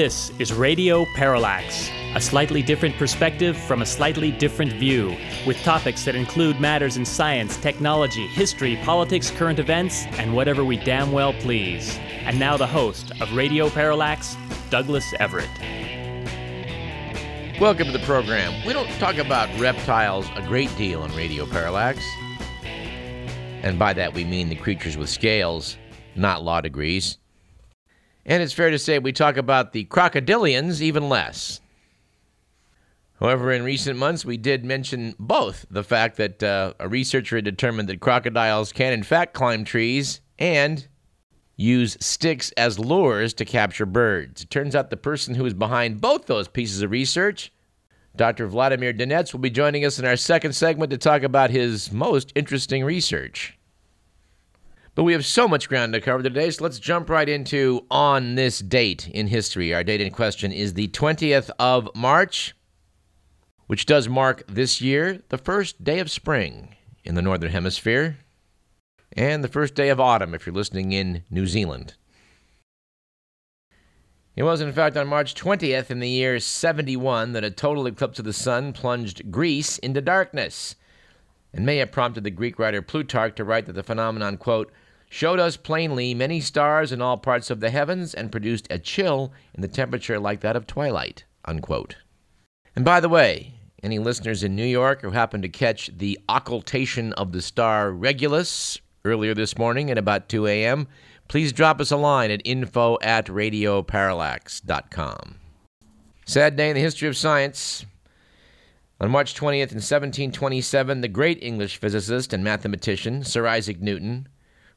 This is Radio Parallax, a slightly different perspective from a slightly different view, with topics that include matters in science, technology, history, politics, current events, and whatever we damn well please. And now the host of Radio Parallax, Douglas Everett. Welcome to the program. We don't talk about reptiles a great deal on Radio Parallax. And by that we mean the creatures with scales, not law degrees. And it's fair to say we talk about the crocodilians even less. However, in recent months, we did mention both the fact that uh, a researcher had determined that crocodiles can, in fact, climb trees and use sticks as lures to capture birds. It turns out the person who is behind both those pieces of research, Dr. Vladimir Dinets, will be joining us in our second segment to talk about his most interesting research. But we have so much ground to cover today, so let's jump right into on this date in history. Our date in question is the 20th of March, which does mark this year the first day of spring in the Northern Hemisphere and the first day of autumn if you're listening in New Zealand. It was, in fact, on March 20th in the year 71 that a total eclipse of the sun plunged Greece into darkness and may have prompted the Greek writer Plutarch to write that the phenomenon, quote, showed us plainly many stars in all parts of the heavens and produced a chill in the temperature like that of twilight. Unquote. And by the way, any listeners in New York who happened to catch the occultation of the star Regulus earlier this morning at about 2 a.m., please drop us a line at info at radioparallax.com. Sad day in the history of science. On March 20th in 1727, the great English physicist and mathematician Sir Isaac Newton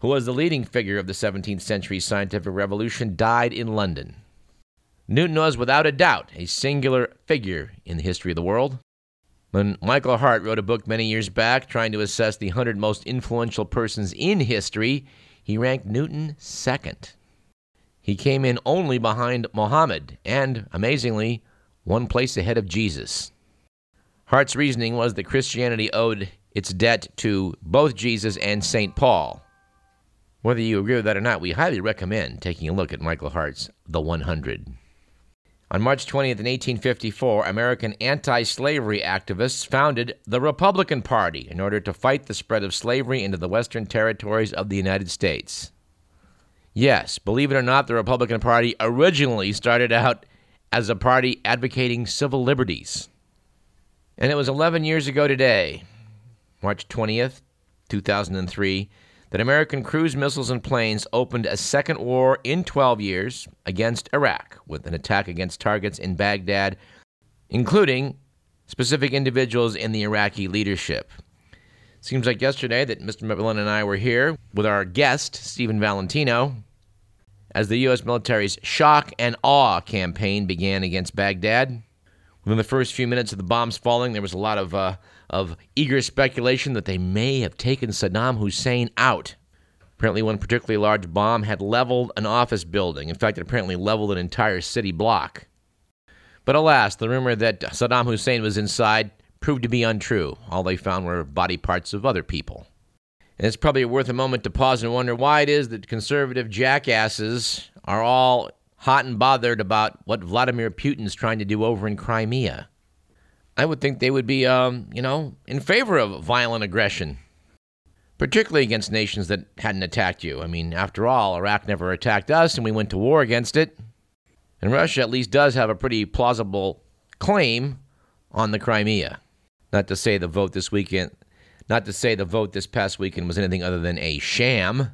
who was the leading figure of the 17th century scientific revolution, died in London. Newton was, without a doubt, a singular figure in the history of the world. When Michael Hart wrote a book many years back trying to assess the 100 most influential persons in history, he ranked Newton second. He came in only behind Mohammed and, amazingly, one place ahead of Jesus. Hart's reasoning was that Christianity owed its debt to both Jesus and St. Paul. Whether you agree with that or not, we highly recommend taking a look at Michael Hart's The 100. On March 20th, in 1854, American anti slavery activists founded the Republican Party in order to fight the spread of slavery into the western territories of the United States. Yes, believe it or not, the Republican Party originally started out as a party advocating civil liberties. And it was 11 years ago today, March 20th, 2003, that American cruise missiles and planes opened a second war in 12 years against Iraq with an attack against targets in Baghdad, including specific individuals in the Iraqi leadership. Seems like yesterday that Mr. McMillan and I were here with our guest, Stephen Valentino, as the U.S. military's shock and awe campaign began against Baghdad. Within the first few minutes of the bombs falling, there was a lot of uh, of eager speculation that they may have taken Saddam Hussein out. Apparently, one particularly large bomb had leveled an office building. In fact, it apparently leveled an entire city block. But alas, the rumor that Saddam Hussein was inside proved to be untrue. All they found were body parts of other people. And it's probably worth a moment to pause and wonder why it is that conservative jackasses are all hot and bothered about what Vladimir Putin's trying to do over in Crimea. I would think they would be, um, you know, in favor of violent aggression, particularly against nations that hadn't attacked you. I mean, after all, Iraq never attacked us and we went to war against it. And Russia at least does have a pretty plausible claim on the Crimea. Not to say the vote this weekend, not to say the vote this past weekend was anything other than a sham.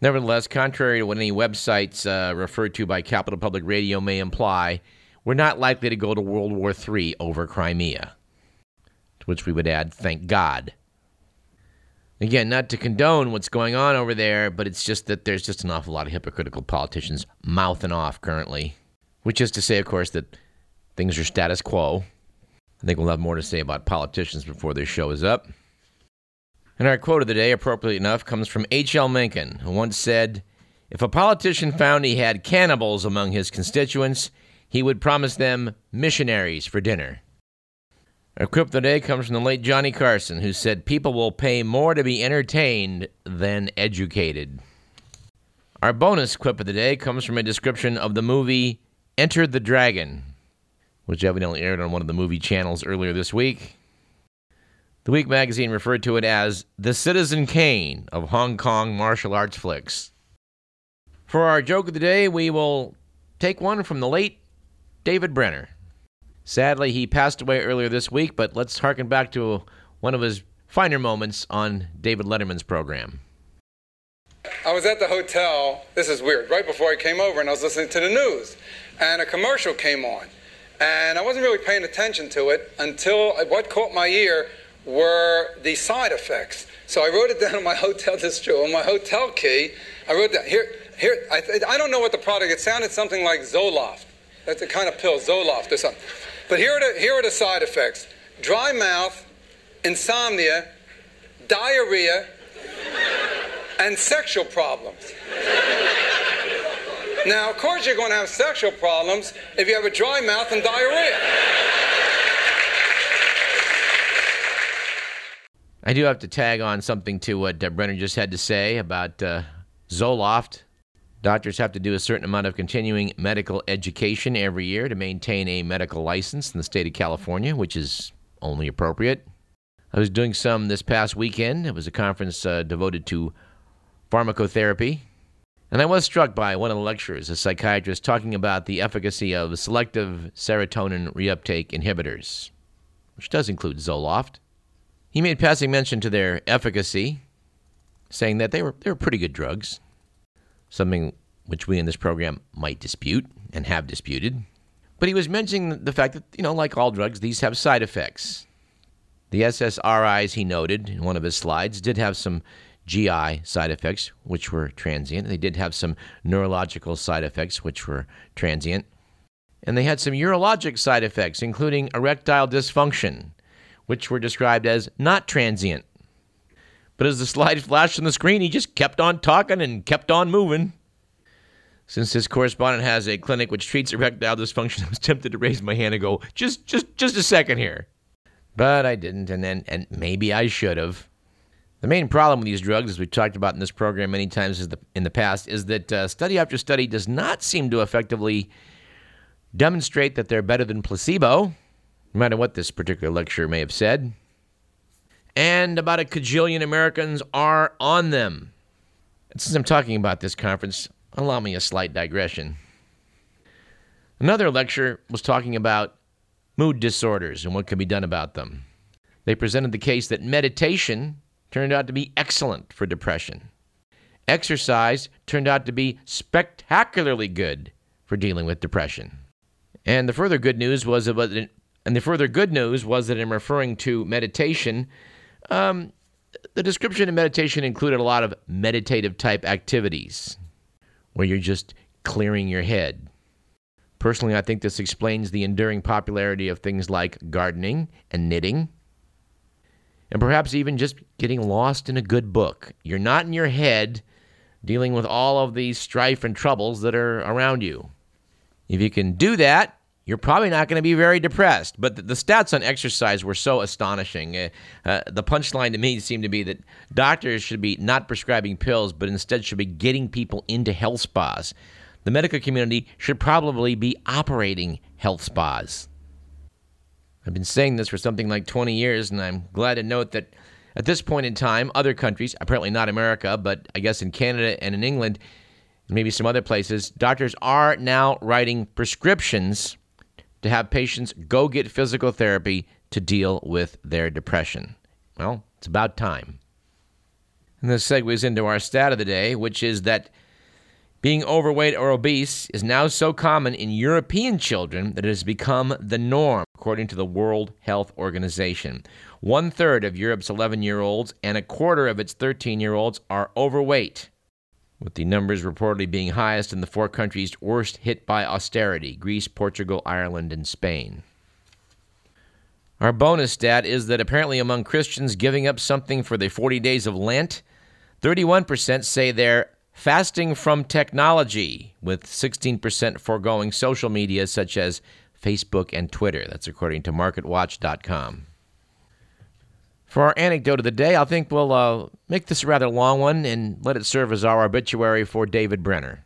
Nevertheless, contrary to what any websites uh, referred to by Capital Public Radio may imply, we're not likely to go to World War III over Crimea. To which we would add, thank God. Again, not to condone what's going on over there, but it's just that there's just an awful lot of hypocritical politicians mouthing off currently. Which is to say, of course, that things are status quo. I think we'll have more to say about politicians before this show is up. And our quote of the day, appropriately enough, comes from H.L. Mencken, who once said, If a politician found he had cannibals among his constituents, he would promise them missionaries for dinner. Our quip of the day comes from the late Johnny Carson, who said, People will pay more to be entertained than educated. Our bonus quip of the day comes from a description of the movie Enter the Dragon, which evidently aired on one of the movie channels earlier this week. The Week magazine referred to it as the Citizen Kane of Hong Kong martial arts flicks. For our joke of the day, we will take one from the late David Brenner. Sadly, he passed away earlier this week, but let's harken back to one of his finer moments on David Letterman's program. I was at the hotel, this is weird, right before I came over, and I was listening to the news, and a commercial came on. And I wasn't really paying attention to it until what caught my ear were the side effects. So I wrote it down on my hotel distro, on my hotel key. I wrote down here. Here, I, I don't know what the product. It sounded something like Zoloft. That's the kind of pill, Zoloft or something. But here are the here are the side effects: dry mouth, insomnia, diarrhea, and sexual problems. Now, of course, you're going to have sexual problems if you have a dry mouth and diarrhea. I do have to tag on something to what uh, Brenner just had to say about uh, Zoloft. Doctors have to do a certain amount of continuing medical education every year to maintain a medical license in the state of California, which is only appropriate. I was doing some this past weekend. It was a conference uh, devoted to pharmacotherapy. And I was struck by one of the lecturers, a psychiatrist, talking about the efficacy of selective serotonin reuptake inhibitors, which does include Zoloft. He made passing mention to their efficacy, saying that they were, they were pretty good drugs, something which we in this program might dispute and have disputed. But he was mentioning the fact that, you know, like all drugs, these have side effects. The SSRIs, he noted in one of his slides, did have some GI side effects, which were transient. They did have some neurological side effects, which were transient. And they had some urologic side effects, including erectile dysfunction, which were described as not transient. But as the slide flashed on the screen, he just kept on talking and kept on moving. Since this correspondent has a clinic which treats erectile dysfunction, I was tempted to raise my hand and go, just, just, just a second here. But I didn't, and then, and maybe I should have. The main problem with these drugs, as we've talked about in this program many times in the past, is that uh, study after study does not seem to effectively demonstrate that they're better than placebo, no matter what this particular lecturer may have said. And about a cajillion Americans are on them. And since I'm talking about this conference, allow me a slight digression. Another lecturer was talking about mood disorders and what can be done about them. They presented the case that meditation turned out to be excellent for depression. Exercise turned out to be spectacularly good for dealing with depression. And the further good news was about and the further good news was that in referring to meditation, um, the description of meditation included a lot of meditative type activities where you're just clearing your head. Personally, I think this explains the enduring popularity of things like gardening and knitting and perhaps even just getting lost in a good book. You're not in your head dealing with all of these strife and troubles that are around you. If you can do that, you're probably not going to be very depressed. But the, the, stats on exercise were so astonishing. Uh, uh, the punchline to me seemed to be that doctors should be not prescribing pills, but instead should be getting people into health spas. The medical community should probably be operating health spas. I've been saying this for something like 20 years, and I'm glad to note that at this point in time, other countries, apparently not America, but I guess in Canada and in England, and maybe some other places, doctors are now writing prescriptions to have patients go get physical therapy to deal with their depression. Well, it's about time. And this segues into our stat of the day, which is that being overweight or obese is now so common in European children that it has become the norm, according to the World Health Organization. One third of Europe's 11 year olds and a quarter of its 13 year olds are overweight, with the numbers reportedly being highest in the four countries worst hit by austerity Greece, Portugal, Ireland, and Spain. Our bonus stat is that apparently among Christians giving up something for the 40 days of Lent, 31% say they're Fasting from technology, with 16% foregoing social media such as Facebook and Twitter. That's according to MarketWatch.com. For our anecdote of the day, I think we'll uh, make this a rather long one and let it serve as our obituary for David Brenner.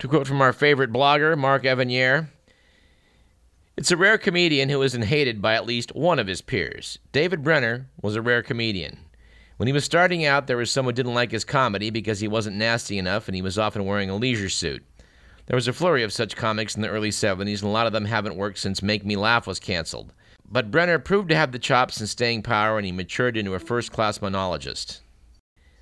To quote from our favorite blogger, Mark Evanier, it's a rare comedian who isn't hated by at least one of his peers. David Brenner was a rare comedian. When he was starting out, there was someone who didn't like his comedy because he wasn't nasty enough and he was often wearing a leisure suit. There was a flurry of such comics in the early 70s, and a lot of them haven't worked since Make Me Laugh was canceled. But Brenner proved to have the chops and staying power, and he matured into a first class monologist.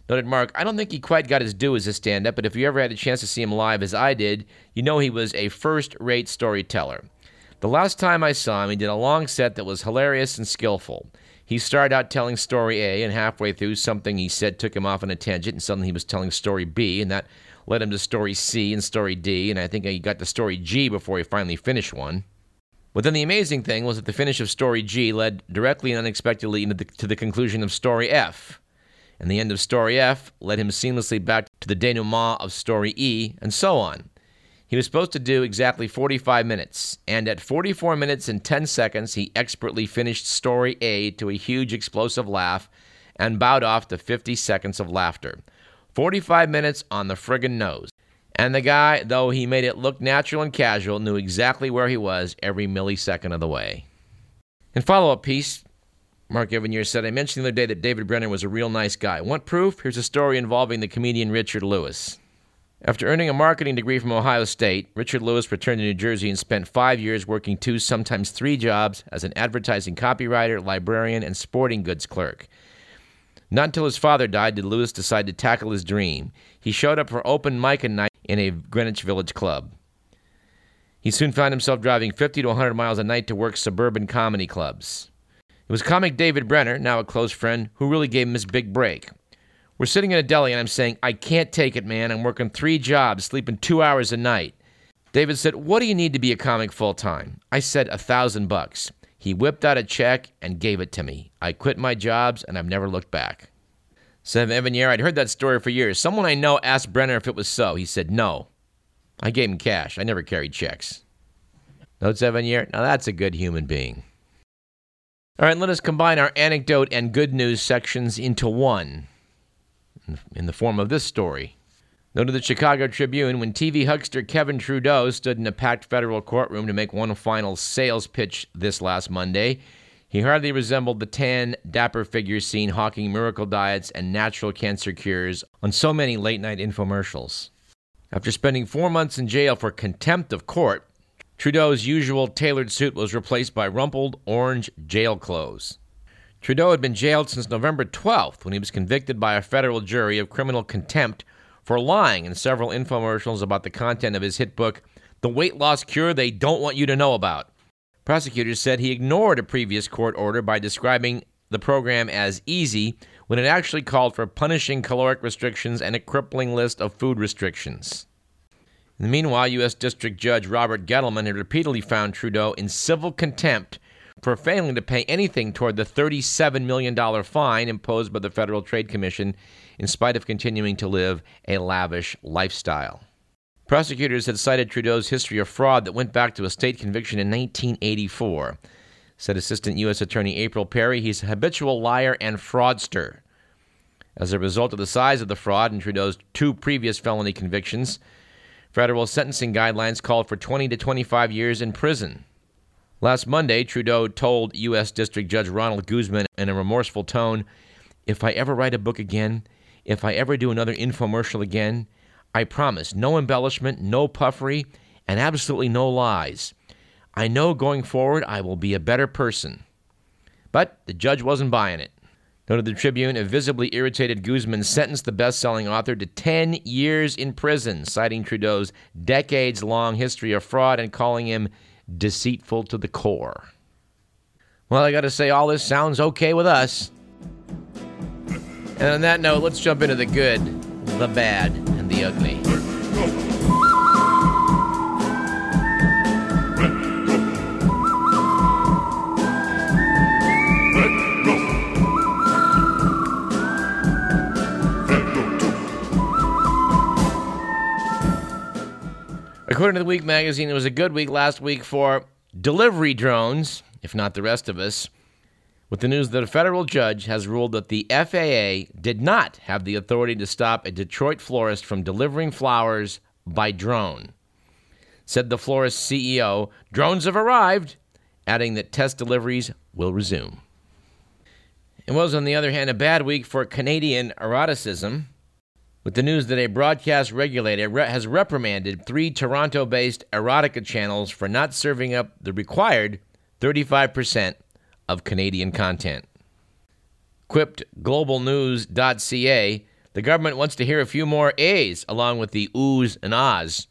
Noted Mark, I don't think he quite got his due as a stand up, but if you ever had a chance to see him live as I did, you know he was a first rate storyteller. The last time I saw him, he did a long set that was hilarious and skillful. He started out telling story A, and halfway through, something he said took him off on a tangent, and suddenly he was telling story B, and that led him to story C and story D, and I think he got to story G before he finally finished one. But then the amazing thing was that the finish of story G led directly and unexpectedly the, to the conclusion of story F. And the end of story F led him seamlessly back to the denouement of story E, and so on. He was supposed to do exactly 45 minutes, and at 44 minutes and 10 seconds, he expertly finished story A to a huge explosive laugh and bowed off to 50 seconds of laughter. 45 minutes on the friggin' nose. And the guy, though he made it look natural and casual, knew exactly where he was every millisecond of the way. In follow up piece, Mark Evanier said, I mentioned the other day that David Brenner was a real nice guy. Want proof? Here's a story involving the comedian Richard Lewis. After earning a marketing degree from Ohio State, Richard Lewis returned to New Jersey and spent five years working two, sometimes three jobs as an advertising copywriter, librarian, and sporting goods clerk. Not until his father died did Lewis decide to tackle his dream. He showed up for open mic night in a Greenwich Village club. He soon found himself driving 50 to 100 miles a night to work suburban comedy clubs. It was comic David Brenner, now a close friend, who really gave him his big break. We're sitting in a deli and I'm saying, I can't take it, man. I'm working three jobs, sleeping two hours a night. David said, What do you need to be a comic full time? I said, A thousand bucks. He whipped out a check and gave it to me. I quit my jobs and I've never looked back. Said Evanier, I'd heard that story for years. Someone I know asked Brenner if it was so. He said, No. I gave him cash. I never carried checks. Notes Evanier, now that's a good human being. All right, let us combine our anecdote and good news sections into one in the form of this story. Note Noted the Chicago Tribune when TV huckster Kevin Trudeau stood in a packed federal courtroom to make one final sales pitch this last Monday. He hardly resembled the tan, dapper figure seen hawking miracle diets and natural cancer cures on so many late night infomercials. After spending four months in jail for contempt of court, Trudeau's usual tailored suit was replaced by rumpled orange jail clothes. Trudeau had been jailed since November 12th when he was convicted by a federal jury of criminal contempt for lying in several infomercials about the content of his hit book, The Weight Loss Cure They Don't Want You to Know About. Prosecutors said he ignored a previous court order by describing the program as easy when it actually called for punishing caloric restrictions and a crippling list of food restrictions. In the meanwhile, U.S. District Judge Robert Gettleman had repeatedly found Trudeau in civil contempt for failing to pay anything toward the $37 million fine imposed by the Federal Trade Commission in spite of continuing to live a lavish lifestyle. Prosecutors had cited Trudeau's history of fraud that went back to a state conviction in 1984. Said Assistant U.S. Attorney April Perry, he's a habitual liar and fraudster. As a result of the size of the fraud and Trudeau's two previous felony convictions, federal sentencing guidelines called for 20 to 25 years in prison. Last Monday, Trudeau told U.S. District Judge Ronald Guzman in a remorseful tone If I ever write a book again, if I ever do another infomercial again, I promise no embellishment, no puffery, and absolutely no lies. I know going forward I will be a better person. But the judge wasn't buying it. Noted the Tribune, a visibly irritated Guzman sentenced the best selling author to 10 years in prison, citing Trudeau's decades long history of fraud and calling him deceitful to the core. Well, I got to say, all this sounds okay with us. And on that note, let's jump into the good, the bad, ugly. According to the Week magazine, it was a good week last week for delivery drones, if not the rest of us, with the news that a federal judge has ruled that the FAA did not have the authority to stop a Detroit florist from delivering flowers by drone. Said the florist CEO, drones have arrived, adding that test deliveries will resume. It was, on the other hand, a bad week for Canadian eroticism, with the news that a broadcast regulator has reprimanded three Toronto based erotica channels for not serving up the required 35% of Canadian content. Quipped globalnews.ca, the government wants to hear a few more A's along with the oohs and ahs.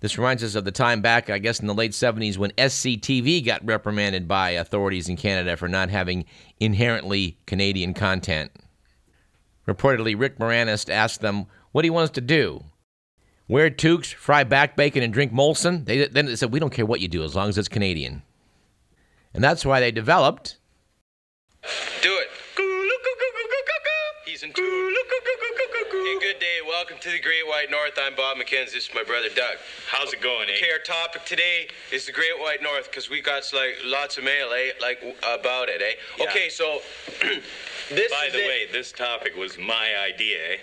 This reminds us of the time back, I guess, in the late 70s when SCTV got reprimanded by authorities in Canada for not having inherently Canadian content. Reportedly, Rick Moranis asked them what he wants to do. Wear toques, fry back bacon, and drink Molson? They, then they said, We don't care what you do as long as it's Canadian. And that's why they developed. Do it. Welcome to the Great White North. I'm Bob McKenzie. This is my brother Doug. How's it going, eh? Okay, our topic today is the Great White North because we got like lots of mail, eh? Like about it, eh? Yeah. Okay, so this. By is the it. way, this topic was my idea, eh?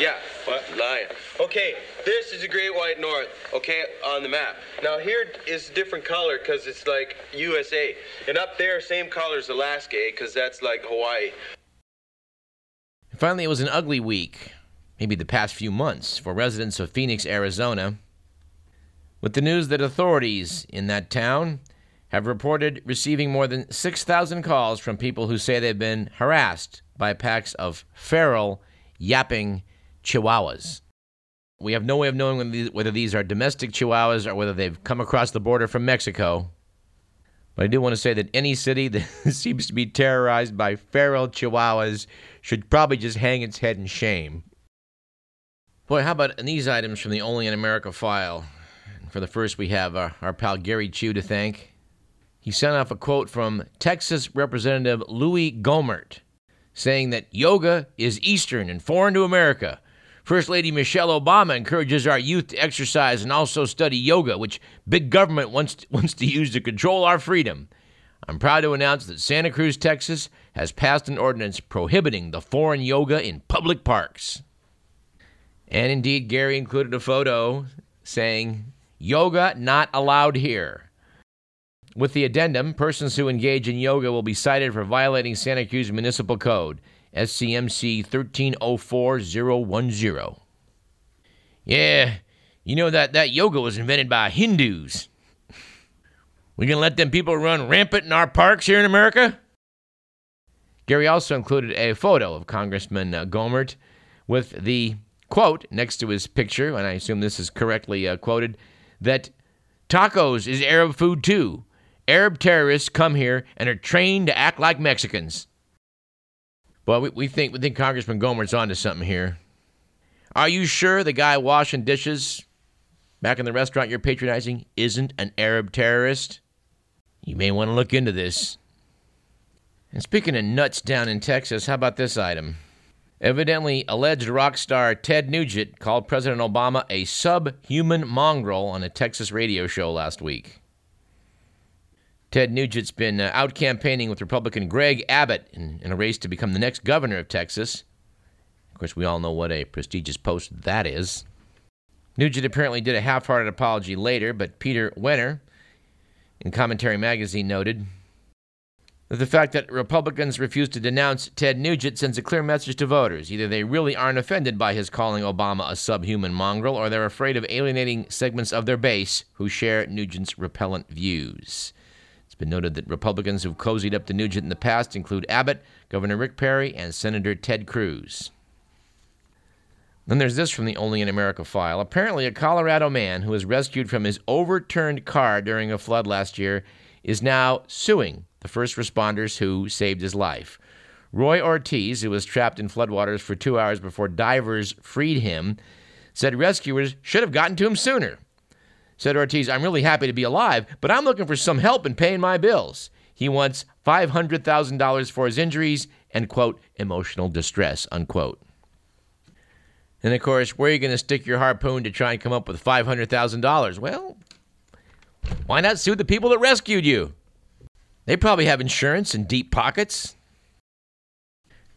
Yeah, what? Lying. Okay, this is the Great White North, okay, on the map. Now here is a different color because it's like USA. And up there, same color as Alaska, eh? Because that's like Hawaii. Finally, it was an ugly week, maybe the past few months, for residents of Phoenix, Arizona, with the news that authorities in that town have reported receiving more than 6,000 calls from people who say they've been harassed by packs of feral, yapping chihuahuas. We have no way of knowing whether these, are domestic chihuahuas or whether they've come across the border from Mexico. But I do want to say that any city that seems to be terrorized by feral chihuahuas should probably just hang its head in shame. Boy, how about these items from the Only in America file? For the first, we have our, our pal Gary Chu to thank. He sent off a quote from Texas Representative Louis Gohmert saying that yoga is Eastern and foreign to America. First Lady Michelle Obama encourages our youth to exercise and also study yoga, which big government wants wants to use to control our freedom. I'm proud to announce that Santa Cruz, Texas, has passed an ordinance prohibiting the foreign yoga in public parks. And indeed, Gary included a photo saying, Yoga not allowed here. With the addendum, persons who engage in yoga will be cited for violating Santa Cruz Municipal Code, SCMC 1304010. Yeah, you know that, that yoga was invented by Hindus. We gonna let them people run rampant in our parks here in America? Gary also included a photo of Congressman uh, Gohmert with the quote next to his picture, and I assume this is correctly uh, quoted, that tacos is Arab food too. Arab terrorists come here and are trained to act like Mexicans. Well, we, we think we think Congressman Gohmert's onto something here. Are you sure the guy washing dishes back in the restaurant you're patronizing isn't an Arab terrorist? You may want to look into this. And speaking of nuts down in Texas, how about this item? Evidently, alleged rock star Ted Nugent called President Obama a subhuman mongrel on a Texas radio show last week. Ted Nugent's been uh, out campaigning with Republican Greg Abbott in, in a race to become the next governor of Texas. Of course, we all know what a prestigious post that is. Nugent apparently did a half hearted apology later, but Peter Wehner in Commentary Magazine noted the fact that Republicans refuse to denounce Ted Nugent sends a clear message to voters. Either they really aren't offended by his calling Obama a subhuman mongrel, or they're afraid of alienating segments of their base who share Nugent's repellent views. It's been noted that Republicans who've cozied up to Nugent in the past include Abbott, Governor Rick Perry, and Senator Ted Cruz. Then there's this from the Only in America file. Apparently, a Colorado man who was rescued from his overturned car during a flood last year is now suing the first responders who saved his life. Roy Ortiz, who was trapped in floodwaters for two hours before divers freed him, said rescuers should have gotten to him sooner. Said Ortiz, I'm really happy to be alive, but I'm looking for some help in paying my bills. He wants $500,000 for his injuries and, quote, emotional distress, unquote. And of course, where are you going to stick your harpoon to try and come up with $500,000? Well, why not sue the people that rescued you? They probably have insurance and deep pockets.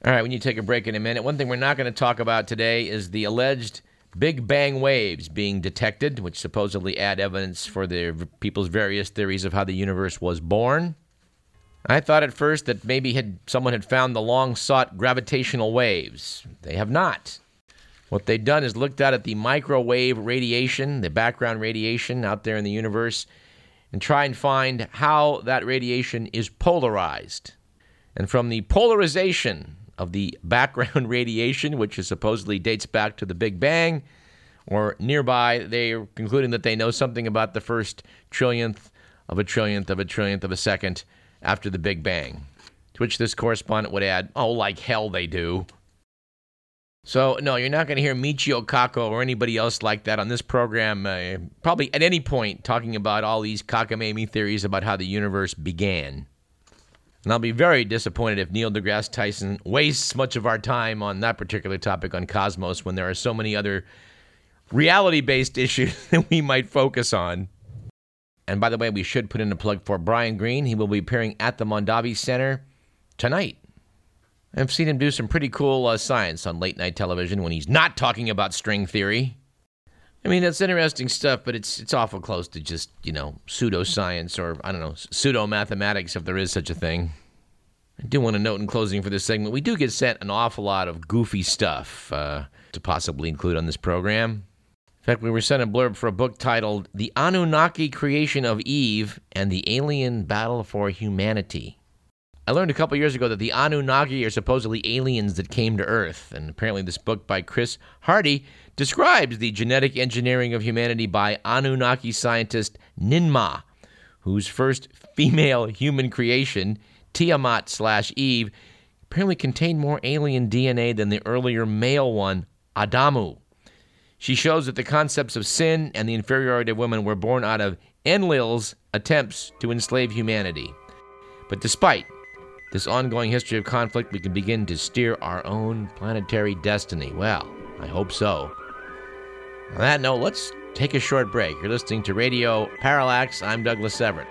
All right, we need to take a break in a minute. One thing we're not going to talk about today is the alleged Big Bang waves being detected, which supposedly add evidence for the people's various theories of how the universe was born. I thought at first that maybe had, someone had found the long sought gravitational waves. They have not. What they've done is looked out at the microwave radiation, the background radiation out there in the universe, and try and find how that radiation is polarized. And from the polarization of the background radiation, which is supposedly dates back to the Big Bang, or nearby, they're concluding that they know something about the first trillionth of a trillionth of a trillionth of a second after the Big Bang. To which this correspondent would add, oh, like hell they do. So, no, you're not going to hear Michio Kaku or anybody else like that on this program, uh, probably at any point, talking about all these cockamamie theories about how the universe began. And I'll be very disappointed if Neil deGrasse Tyson wastes much of our time on that particular topic on Cosmos when there are so many other reality based issues that we might focus on. And by the way, we should put in a plug for Brian Greene. He will be appearing at the Mondavi Center tonight. I've seen him do some pretty cool uh, science on late night television when he's not talking about string theory. I mean, that's interesting stuff, but it's it's awful close to just you know pseudoscience or I don't know pseudo mathematics if there is such a thing. I do want to note in closing for this segment, we do get sent an awful lot of goofy stuff uh, to possibly include on this program. In fact, we were sent a blurb for a book titled The Anunnaki Creation of Eve and the Alien Battle for Humanity. I learned a couple years ago that the Anunnaki are supposedly aliens that came to Earth, and apparently this book by Chris Hardy describes the genetic engineering of humanity by Anunnaki scientist Ninmah, whose first female human creation, Tiamat slash Eve, apparently contained more alien DNA than the earlier male one, Adamu. She shows that the concepts of sin and the inferiority of women were born out of Enlil's attempts to enslave humanity. But despite this ongoing history of conflict, we can begin to steer our own planetary destiny. Well, I hope so. On that note, let's take a short break. You're listening to Radio Parallax. I'm Douglas Everett.